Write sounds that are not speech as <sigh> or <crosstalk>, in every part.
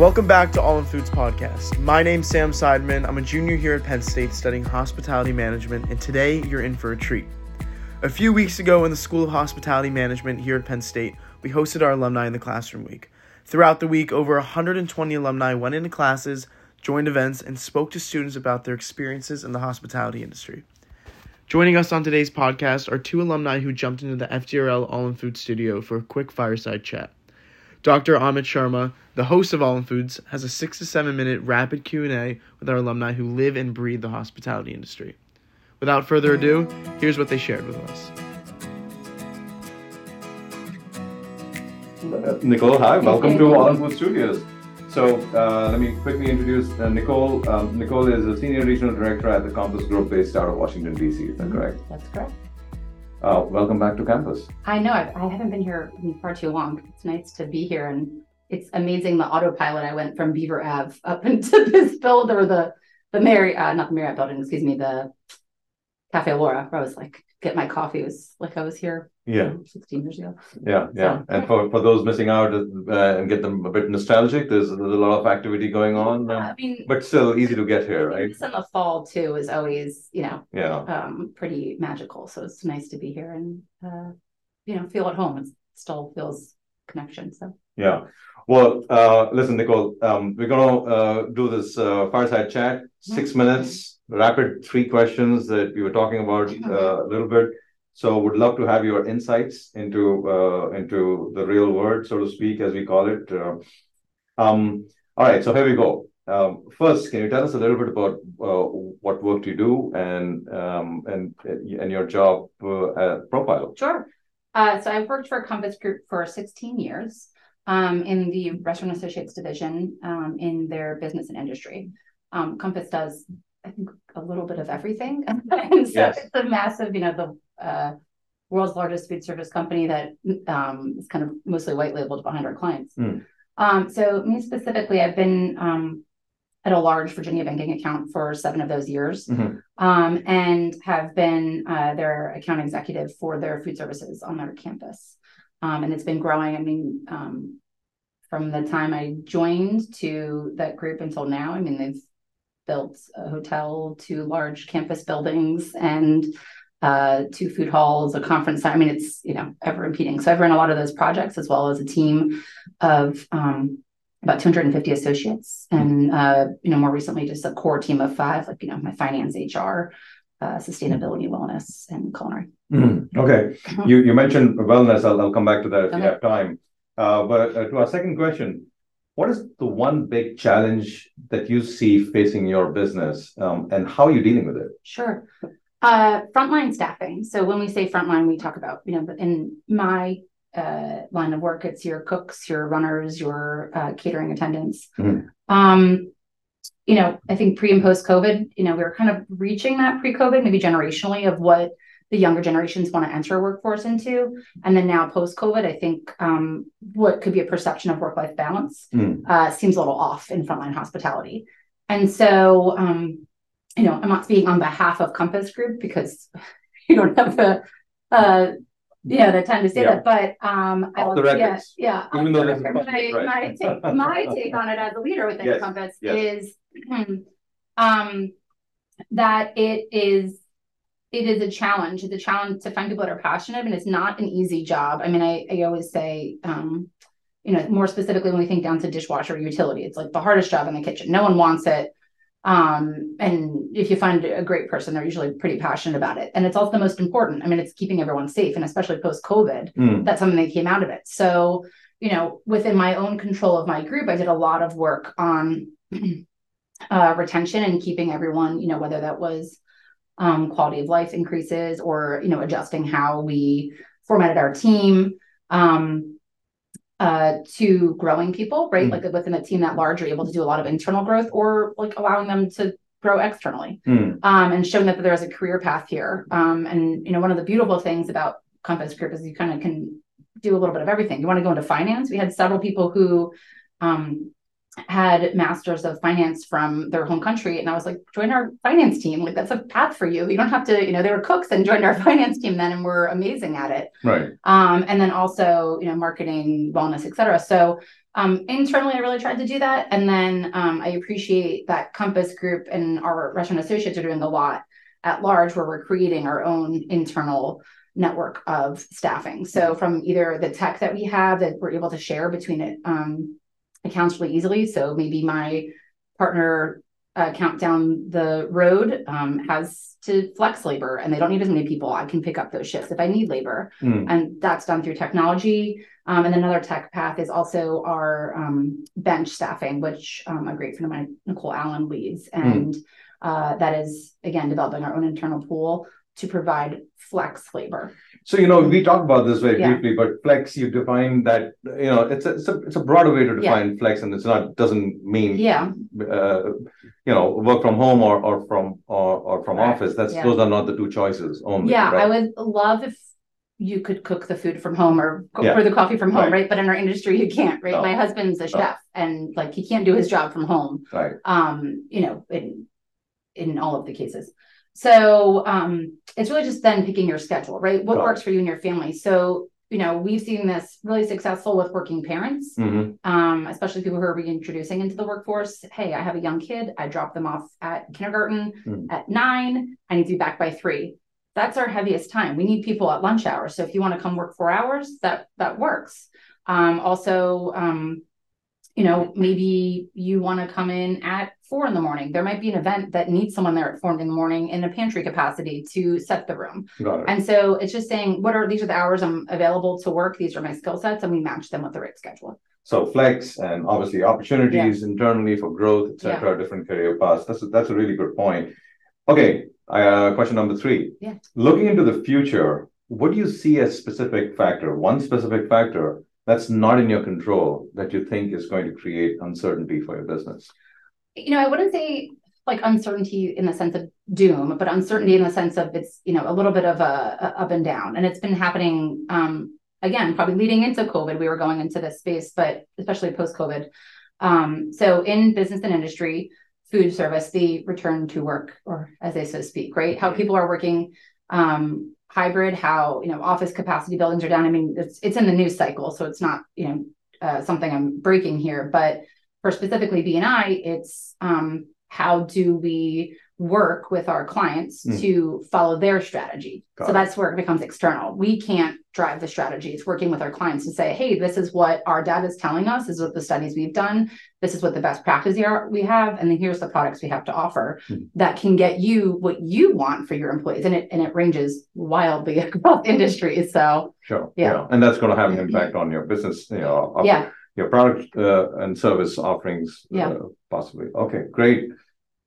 Welcome back to All in Foods podcast. My name's Sam Seideman. I'm a junior here at Penn State studying hospitality management, and today you're in for a treat. A few weeks ago in the School of Hospitality Management here at Penn State, we hosted our Alumni in the Classroom Week. Throughout the week, over 120 alumni went into classes, joined events, and spoke to students about their experiences in the hospitality industry. Joining us on today's podcast are two alumni who jumped into the FDRL All in Food studio for a quick fireside chat. Dr. Amit Sharma, the host of All in Foods, has a six to seven minute rapid Q&A with our alumni who live and breathe the hospitality industry. Without further ado, here's what they shared with us. Nicole, hi, welcome to All in Food Studios. So uh, let me quickly introduce uh, Nicole. Um, Nicole is a senior regional director at the Compass Group based out of Washington, D.C. Is that correct? That's correct. Uh, welcome back to campus. I know I, I haven't been here far too long. It's nice to be here, and it's amazing the autopilot. I went from Beaver Ave up <laughs> into this building, or the the Mary, uh, not the Marriott building, excuse me, the Cafe Laura. Where I was like, get my coffee. It was like I was here. Yeah. 16 years ago. Yeah, yeah. And for, for those missing out uh, and get them a bit nostalgic, there's, there's a lot of activity going on, um, I mean, but still easy to get here, right? this in the fall too is always, you know, Yeah. um, pretty magical. So it's nice to be here and, uh, you know, feel at home. It still feels connection. So Yeah. Well, uh, listen, Nicole, um, we're gonna uh, do this uh, fireside chat, six minutes, rapid three questions that we were talking about uh, a little bit. So would love to have your insights into uh, into the real world, so to speak, as we call it. Uh, um, all right, so here we go. Um, first, can you tell us a little bit about uh, what work you do and um, and and your job uh, uh, profile? Sure. Uh, so I've worked for Compass Group for 16 years um, in the Restaurant Associates division um, in their business and industry. Um, Compass does, I think, a little bit of everything. <laughs> and so Yes. it's a massive, you know, the uh, world's largest food service company that um, is kind of mostly white labeled behind our clients. Mm. Um, so me specifically, I've been um, at a large Virginia banking account for seven of those years Mhm. um, and have been uh, their account executive for their food services on their campus. Um, and it's been growing. I mean, um, from the time I joined to that group until now, I mean, they've built a hotel, two large campus buildings, and uh, two food halls, a conference. I mean, it's you know ever impeding. So I've run a lot of those projects as well as a team of um, about 250 associates, and uh, you know more recently just a core team of five, like you know my finance, HR, uh, sustainability, wellness, and culinary. Mhm. Okay, you, you mentioned wellness. I'll, I'll come back to that if you Uh-huh. Have time. Uh, but uh, to our second question, what is the one big challenge that you see facing your business, um, and how are you dealing with it? Sure. Uh, frontline staffing. So when we say frontline, we talk about, you know, in my uh, line of work, it's your cooks, your runners, your uh, catering attendants. Mhm. Um, you know, I think pre and post COVID, you know, we were kind of reaching that pre COVID, maybe generationally, of what the younger generations want to enter a workforce into. And then now post COVID, I think um, what could be a perception of work life balance Mm. uh, seems a little off in frontline hospitality. And so, um, you know, I'm not speaking on behalf of Compass Group because <laughs> you don't have the, uh, yeah, the time to say Yeah. that. But um, I will, yeah, yeah. Even though my, right. my take, my <laughs> take on it as a leader within Yes, Compass yes. is um, that it is it is a challenge. It's a challenge to find people that are passionate, and it's not an easy job. I mean, I, I always say, um, you know, more specifically when we think down to dishwasher utility, it's like the hardest job in the kitchen. No one wants it. Um, and if you find a great person, they're usually pretty passionate about it. And it's also the most important. I mean, it's keeping everyone safe, and especially post COVID, Mm. that's something that came out of it. So, you know, within my own control of my group, I did a lot of work on <clears throat> uh, retention and keeping everyone, you know, whether that was um, quality of life increases or, you know, adjusting how we formatted our team um, uh, to growing people, right? Mm. Like within a team that large, you're able to do a lot of internal growth or like allowing them to grow externally Mm. um, and showing that there is a career path here. Um, and you know, one of the beautiful things about Compass Group is you kind of can do a little bit of everything. You want to go into finance? We had several people who um, had masters of finance from their home country. And i was like join our finance team. Like that's a path for you. You don't have to you know they were cooks and <laughs> joined our finance team then and were amazing at it. Right. Um, and then also you know marketing wellness etc so um, internally i really tried to do that. And then um, i appreciate that compass group and our restaurant associates are doing a lot at large where we're creating our own internal network of staffing. So from either the tech that we have that we're able to share between it um, accounts really easily. So maybe my partner account down the road um, has to flex labor and they don't need as many people. I can pick up those shifts if I need labor. Mm. And that's done through technology. Um, and another tech path is also our um, bench staffing, which um, a great friend of mine, Nicole Allen, leads. And uh, that is, again, developing our own internal pool to provide flex labor. So you know, we talked about this very Yeah. briefly, but flex, you define that, you know, it's a, it's a, it's a broader way to Yeah. define flex, and it's not, doesn't mean Yeah. uh, you know, work from home or, or from, or, or from Right. office, that's, Yeah. those are not the two choices only. Yeah, I would love if you could cook the food from home or go Yeah. pour the coffee from home, Right. right? But in our industry, you can't, right? No. My husband's a chef and like he can't do his job from home. Right, Um, you know, in in all of the cases. So um it's really just then picking your schedule, right? What Got it. works for you and your family. So, you know, we've seen this really successful with working parents hmm um, especially people who are reintroducing into the workforce. Hey, I have a young kid. I drop them off at kindergarten Mm. at nine. I need to be back by three. That's our heaviest time. We need people at lunch hour. So if you want to come work four hours, that that works. Um, also, um, you know, maybe you want to come in at four in the morning. There might be an event that needs someone there at four in the morning in a pantry capacity to set the room. got it. And so it's just saying, what are these are the hours I'm available to work? These are my skill sets, and we match them with the right schedule. So flex and obviously opportunities internally for growth, et cetera, different career paths. That's, a- that's a really good point. Okay, uh, question number three. Yeah. Looking into the future, what do you see as specific factor, one specific factor that's not in your control that you think is going to create uncertainty for your business? You know, I wouldn't say like uncertainty in the sense of doom, but uncertainty in the sense of it's, you know, a little bit of a, a up and down. And it's been happening um again, probably leading into COVID, we were going into this space, but especially post-COVID. Um, so in business and industry, food service, the return to work, or as they so speak, right? How people are working um hybrid, how you know office capacity buildings are down. I mean, it's it's in the news cycle, so it's not, you know, uh, something I'm breaking here, but for specifically BNI, it's um, how do we work with our clients Mm. to follow their strategy? Got so it. that's where it becomes external. We can't drive the strategy. It's working with our clients to say, hey, this is what our data is telling us. This is what the studies we've done. This is what the best practices are we have, and then here's the products we have to offer Mm. that can get you what you want for your employees, and it and it ranges wildly <laughs> across industries. So Sure. Yeah. And that's going to have an impact on your business, you know, op- yeah, your product uh, and service offerings. Yeah. uh, Possibly. Okay, great.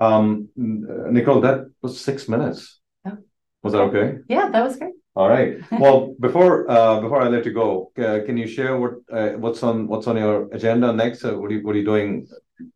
Um, uh, Nicole, that was six minutes. Yeah. Was that okay? yeah, that was great. All right. <laughs> Well, before uh, before I let you go, uh, can you share what uh, what's on what's on your agenda next? Uh, what are you what are you doing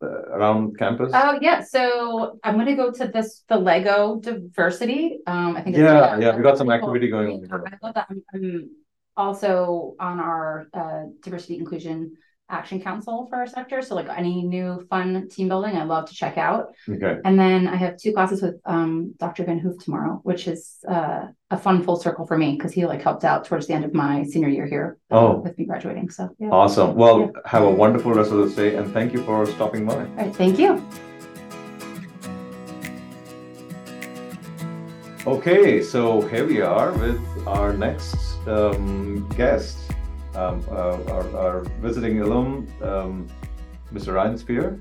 uh, around campus? Oh yeah, so I'm gonna go to this the Lego diversity. Um, I think. Yeah, yeah, we got some activity going on. I love that. I'm, I'm also on our uh, diversity inclusion action council for our sector. So like any new fun team building, I love to check out. Okay. And then I have two classes with um, Dr. Van Hoof tomorrow, which is uh, a fun full circle for me because he like helped out towards the end of my senior year here Oh. with me graduating. So yeah. Awesome. Well, Yeah. have a wonderful rest of the day, and thank you for stopping by. All right, thank you. Okay, so here we are with our next um, guest, um, uh, our, our visiting alum, um, Mr. Ryan Spear.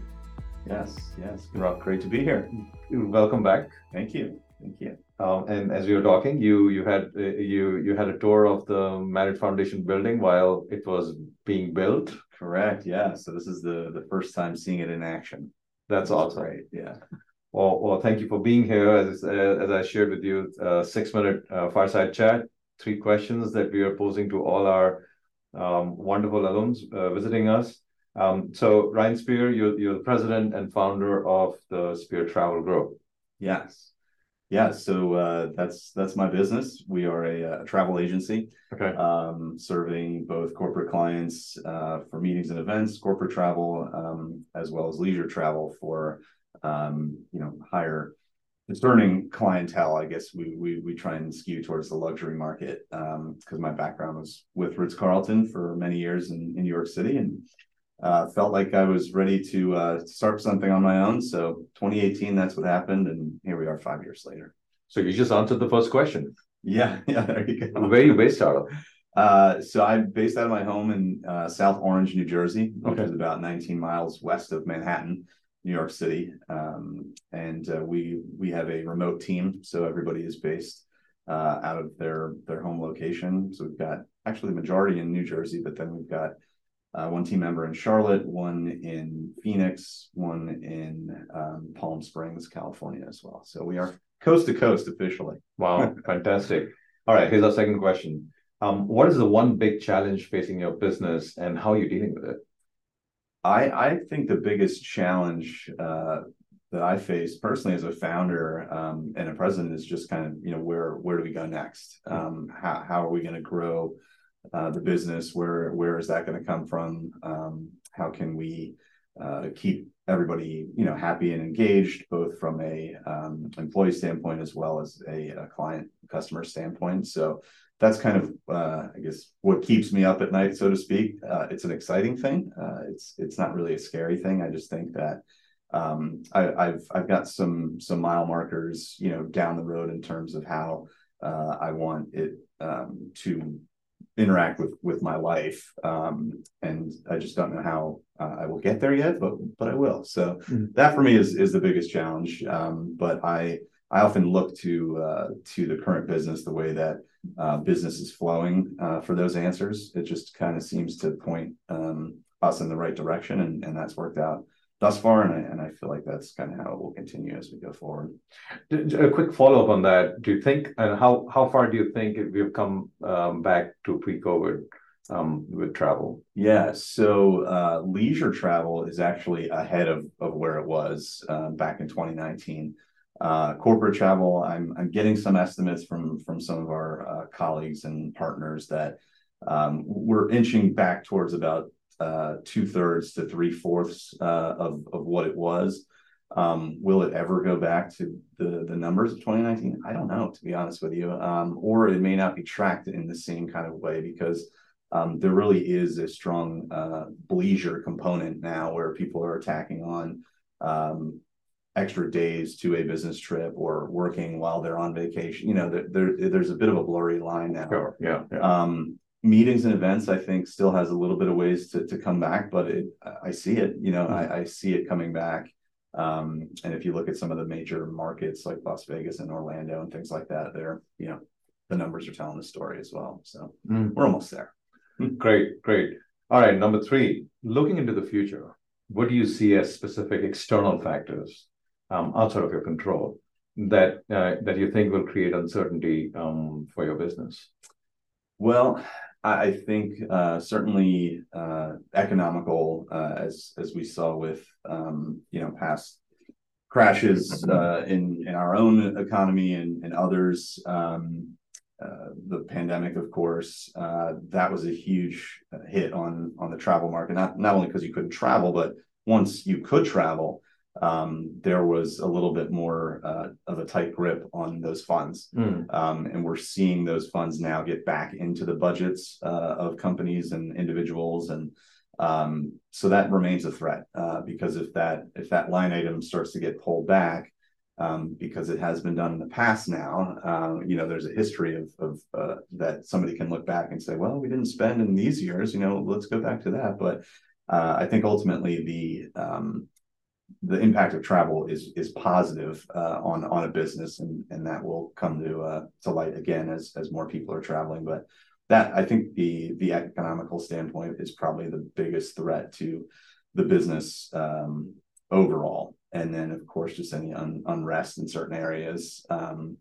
Yes, yes. Rob, great to be here. Welcome back. Thank you. Thank you. Um, and as we were talking, you you had uh, you you had a tour of the Marriott Foundation building while it was being built. Correct. Yeah. So this is the the first time seeing it in action. That's awesome. Right. Yeah. Well, well, thank you for being here. As uh, as I shared with you, uh, six minute uh, fireside chat, three questions that we are posing to all our um, wonderful alums uh, visiting us. Um, so Ryan Spear, you're you're the president and founder of the Spear Travel Group. Yes. Yeah, so uh, that's that's my business. We are a, a travel agency, Okay. um, serving both corporate clients uh, for meetings and events, corporate travel, um, as well as leisure travel for um, you know higher discerning clientele. I guess we we we try and skew towards the luxury market because my background was with Ritz Carlton for many years in, in New York City and uh, felt like I was ready to uh, start something on my own. So 2018, that's what happened, and here we are five years later. So you just answered the first question. Yeah, <laughs> yeah, there you go. Where are you based out of? Uh, so I'm based out of my home in uh, South Orange, New Jersey, which Okay. is about 19 miles west of Manhattan, New York City. Um, and uh, we we have a remote team, so everybody is based uh, out of their their home location. So we've got actually the majority in New Jersey, but then we've got uh, one team member in Charlotte, one in Phoenix, one in um, Palm Springs, California as well. So we are coast to coast officially. Wow, <laughs> fantastic. All right, here's our second question. Um, what is the one big challenge facing your business and how are you dealing with it? I I think the biggest challenge uh, that I face personally as a founder um, and a president is just kind of you know where where do we go next? Um, how how are we going to grow uh, the business? Where where is that going to come from? Um, how can we uh, keep everybody you know happy and engaged, both from a um, employee standpoint as well as a, a client customer standpoint? So that's kind of uh, I guess what keeps me up at night, so to speak. Uh, it's an exciting thing. Uh, it's it's not really a scary thing. I just think that um, I, I've I've got some some mile markers, you know, down the road in terms of how uh, I want it um, to interact with with my life, um, and I just don't know how uh, I will get there yet, but but I will. So Mhm. that for me is is the biggest challenge. Um, but I I often look to uh, to the current business the way that uh, business is flowing uh, for those answers. It just kind of seems to point um, us in the right direction, and, and that's worked out thus far. And I, and I feel like that's kind of how it will continue as we go forward. A quick follow-up on that. Do you think, and how how far do you think we've come um, back to pre-COVID um, with travel? Yeah, so uh, leisure travel is actually ahead of, of where it was uh, back in 2019. Uh, corporate travel, I'm I'm getting some estimates from from some of our uh, colleagues and partners that um, we're inching back towards about uh, two thirds to three fourths uh, of of what it was. Um, will it ever go back to the the numbers of 2019? I don't know, to be honest with you. Um, or it may not be tracked in the same kind of way because um, there really is a strong uh, leisure component now where people are attacking on um, extra days to a business trip or working while they're on vacation. You know, there, there there's a bit of a blurry line now. Sure. Yeah. yeah. Um, meetings and events, I think, still has a little bit of ways to, to come back, but it, I see it. You know, I, I see it coming back. Um, and if you look at some of the major markets like Las Vegas and Orlando and things like that, they're you know the numbers are telling the story as well. So Mm. we're almost there. Great, great. All right, number three, looking into the future, what do you see as specific external factors um, outside of your control that uh, that you think will create uncertainty um, for your business? Well, I, think uh, certainly uh, economical, uh, as as we saw with um, you know past crashes uh, in in our own economy and, and others. Um, uh, the pandemic, of course, uh, that was a huge hit on on the travel market. Not not only because you couldn't travel, but once you could travel, um, there was a little bit more uh, of a tight grip on those funds. Mm. Um, and we're seeing those funds now get back into the budgets uh, of companies and individuals, and um, so that remains a threat uh, because if that if that line item starts to get pulled back, um, because it has been done in the past now, uh, you know, there's a history of of uh, that somebody can look back and say, well, we didn't spend in these years, you know, let's go back to that. But uh, I think ultimately the um, the impact of travel is is positive uh, on on a business, and and that will come to uh, to light again as as more people are traveling. But that I think the the economical standpoint is probably the biggest threat to the business um, overall. And then of course just any un, unrest in certain areas. Um,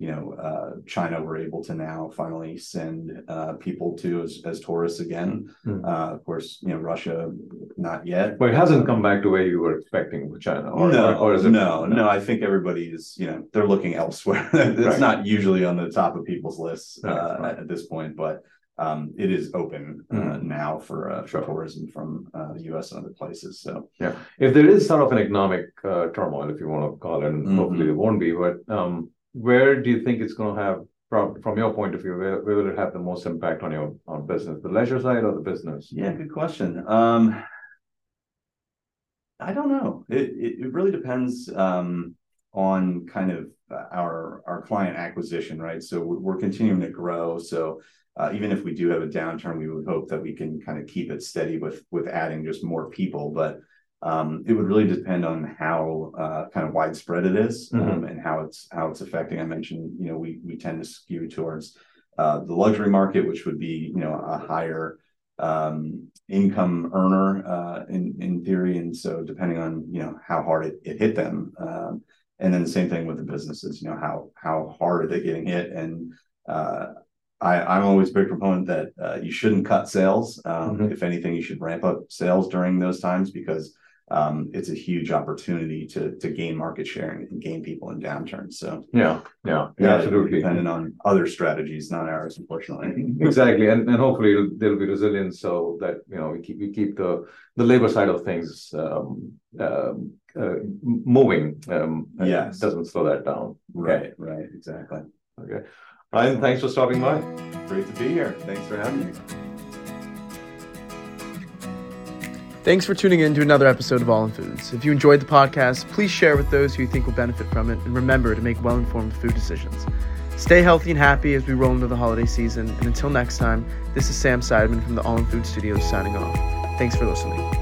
you know, uh, China were able to now finally send uh, people to as, as tourists again. Hmm. Uh, of course, you know, Russia, not yet. But it hasn't come back to where you were expecting with China, or, no, or, it? no, no. I think everybody is, you know, they're looking elsewhere. <laughs> it's Right. not usually on the top of people's lists Right, uh, right. at, this point, but um, it is open uh, Mhm. now for uh, Sure. tourism from uh, the U.S. and other places. So yeah, If there is sort of an economic uh, turmoil, if you want to call it, and Mhm. hopefully there won't be, but um, where do you think it's going to have, from, from your point of view, where, where will it have the most impact on your on business, the leisure side or the business? yeah, good question. Um, I don't know. It it, it really depends um, on kind of our our client acquisition, right? So we're, we're continuing to grow. So uh, even if we do have a downturn, we would hope that we can kind of keep it steady with with adding just more people. But um, it would really depend on how uh, kind of widespread it is, um, and how it's how it's affecting. I mentioned, you know, we we tend to skew towards uh, the luxury market, which would be you know a higher um, income earner uh, in in theory, and so depending on you know how hard it, it hit them, um, and then the same thing with the businesses. You know how how hard are they getting hit, and uh, I, I'm always a big proponent that uh, you shouldn't cut sales. Um, Mhm. If anything, you should ramp up sales during those times because um, it's a huge opportunity to to gain market share and, gain people in downturns. So Yeah, yeah, yeah, absolutely. dependent on other strategies, not ours, unfortunately. <laughs> Exactly, and, and hopefully it'll- there'll be resilience so that, you know, we keep, we keep the, the labor side of things, um, um, uh, moving, um. Yes. Doesn't slow that down. Right, right, exactly. Okay, Ryan, thanks for stopping by. Great to be here. Thanks for having me. Thanks for tuning in to another episode of All in Foods. If you enjoyed the podcast, please share with those who you think will benefit from it, and remember to make well informed food decisions. Stay healthy and happy as we roll into the holiday season, and until next time, this is Sam Seideman from the All in Food Studios signing off. Thanks for listening.